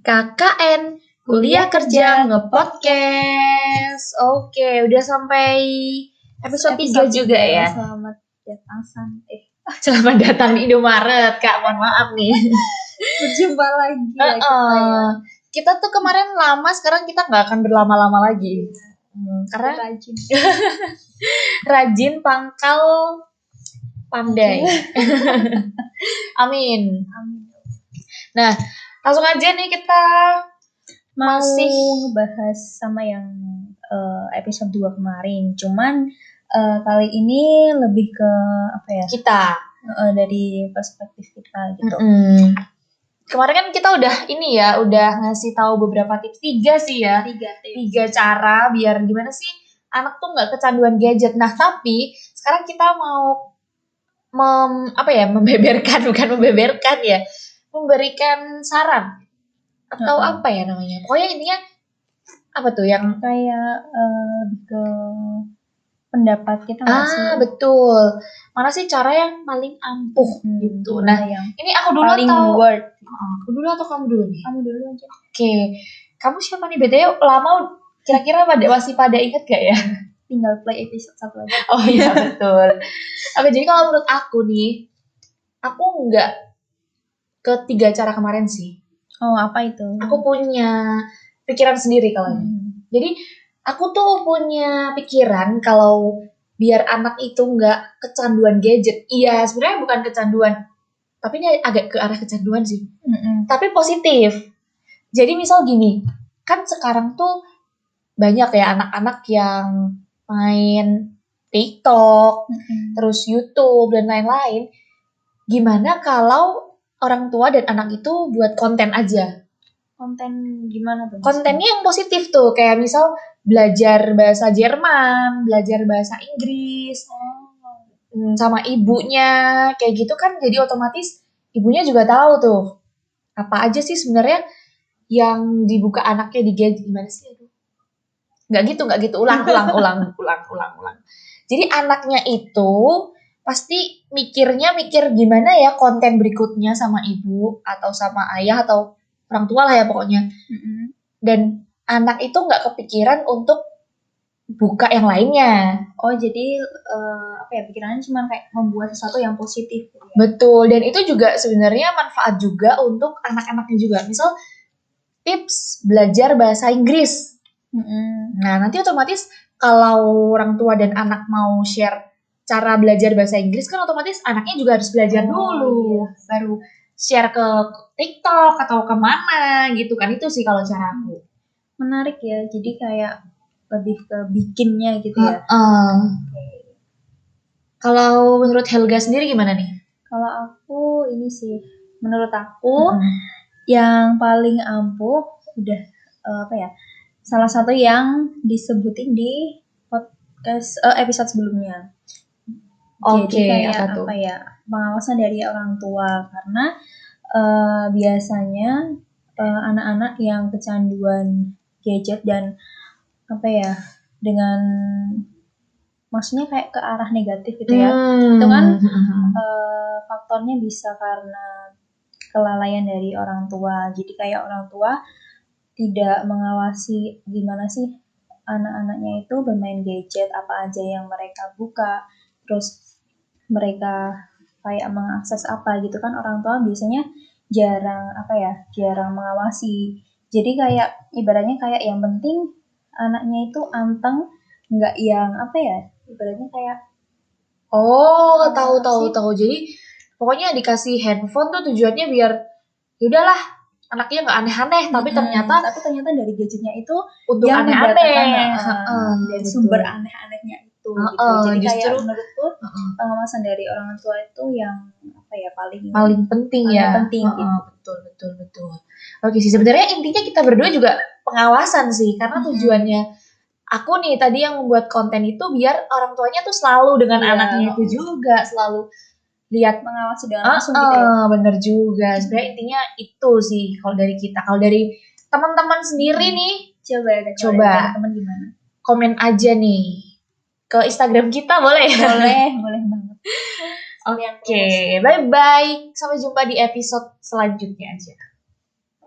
KKN Kuliah Kerja Ngepodcast. Oke, udah sampai episode 3 juga ya. Selamat datang San. Eh, Selamat datang di Indomaret, Kak. Mohon maaf nih. berjumpa lagi ya kita ya. Kita tuh kemarin lama, sekarang kita nggak akan berlama-lama lagi. Hmm, karena Rajin. rajin pangkal pandai. Amin. Amin. Nah, langsung aja nih kita Mau Masih- bahas sama yang eh, episode 2 kemarin. Cuman eh, kali ini lebih ke apa ya? kita. eh, dari perspektif kita gitu. Mm-mm. Kemarin kan kita udah ini ya, udah ngasih tahu beberapa tips tiga sih ya, Tiga tips. tiga cara biar gimana sih anak tuh nggak kecanduan gadget. Nah tapi sekarang kita mau mem, apa ya membeberkan bukan membeberkan ya, memberikan saran atau Heeh. apa ya namanya. Pokoknya intinya apa tuh yang Kayak lebih ke pendapat kita nggak sih? ah betul mana sih cara yang paling ampuh Hmm, gitu. Nah yang ini aku dulu paling atau word. aku dulu atau kamu dulu nih? Kamu dulu aja. Oke, kamu siapa nih BTW lama kira-kira pada masih pada inget gak ya? Tinggal play episode satu aja. Oh iya betul. Oke, jadi kalau menurut aku nih, aku nggak ketiga cara kemarin sih. Oh, apa itu? Aku punya pikiran sendiri kalau. Hmm. Jadi aku tuh punya pikiran kalau biar anak itu nggak kecanduan gadget. Iya, sebenarnya bukan kecanduan, tapi ini agak ke arah kecanduan sih. Mm-mm. tapi positif. Jadi misal gini, kan sekarang tuh banyak ya anak-anak yang main TikTok, Mm-mm. terus YouTube dan lain-lain. Gimana kalau orang tua dan anak itu buat konten aja? Konten gimana tuh? Kontennya yang positif tuh, kayak misal belajar bahasa Jerman, belajar bahasa Inggris, hmm, sama ibunya, kayak gitu kan jadi otomatis ibunya juga tahu tuh apa aja sih sebenarnya yang dibuka anaknya di gadget gimana sih aduh? Nggak gitu nggak gitu. Ulang ulang ulang ulang ulang ulang. Jadi anaknya itu pasti mikirnya mikir gimana ya konten berikutnya sama ibu atau sama ayah atau orang tua lah ya pokoknya Mm-mm. dan anak itu nggak kepikiran untuk buka yang lainnya Oh jadi eh, apa ya pikirannya cuma kayak membuat sesuatu yang positif. Gitu ya? Betul, dan itu juga sebenarnya manfaat juga untuk anak-anaknya juga. Misal tips belajar bahasa Inggris. Mm-mm. Nah, nanti otomatis kalau orang tua dan anak mau share cara belajar bahasa Inggris kan otomatis anaknya juga harus belajar Oh, dulu, iya. baru share ke TikTok atau ke mana gitu kan itu sih kalau cara aku. Menarik ya. Jadi kayak lebih ke bikinnya gitu ya. Heeh. Kalau menurut Helga sendiri gimana nih? Kalau aku ini sih menurut aku yang paling ampuh udah eh, apa ya? Salah satu yang disebutin di podcast eh, episode sebelumnya. Oke, Jadi kayak apa tuh? apa ya? Pengawasan dari orang tua karena eh, biasanya eh, anak-anak yang kecanduan gadget dan apa ya dengan maksudnya kayak ke arah negatif gitu ya. Hmm. Itu kan, eh, faktornya bisa karena kelalaian dari orang tua. Jadi kayak orang tua tidak mengawasi gimana sih anak-anaknya itu bermain gadget, apa aja yang mereka buka, terus mereka kayak mengakses apa gitu kan orang tua biasanya jarang apa ya, jarang mengawasi. Jadi kayak ibaratnya kayak yang penting anaknya itu anteng, nggak yang apa ya, ibaratnya kayak Oh, tahu tahu sih? tahu. Jadi pokoknya dikasih handphone tuh tujuannya biar ya udahlah anaknya nggak aneh-aneh, tapi ternyata tapi ternyata dari gadgetnya itu untuk aneh-aneh. uh, betul. sumber aneh-anehnya itu gitu. Heeh, Jadi kayak justru- menurutku Heeh. pengawasan dari orang tua itu yang apa ya paling Paling penting Paling ya. penting Heeh, gitu. Betul betul betul. Oke sih sebenarnya intinya kita berdua juga pengawasan sih karena tujuannya aku nih tadi yang membuat konten itu biar orang tuanya tuh selalu dengan Iya. anaknya itu juga selalu lihat mengawasi dengan langsung gitu ya. bener juga. Sebenarnya intinya itu sih kalau dari kita. Kalau dari teman-teman sendiri nih, Coba ya, Coba. teman gimana? komen aja nih ke Instagram kita boleh. Boleh, boleh banget. Oke, bye bye. Sampai jumpa di episode selanjutnya aja.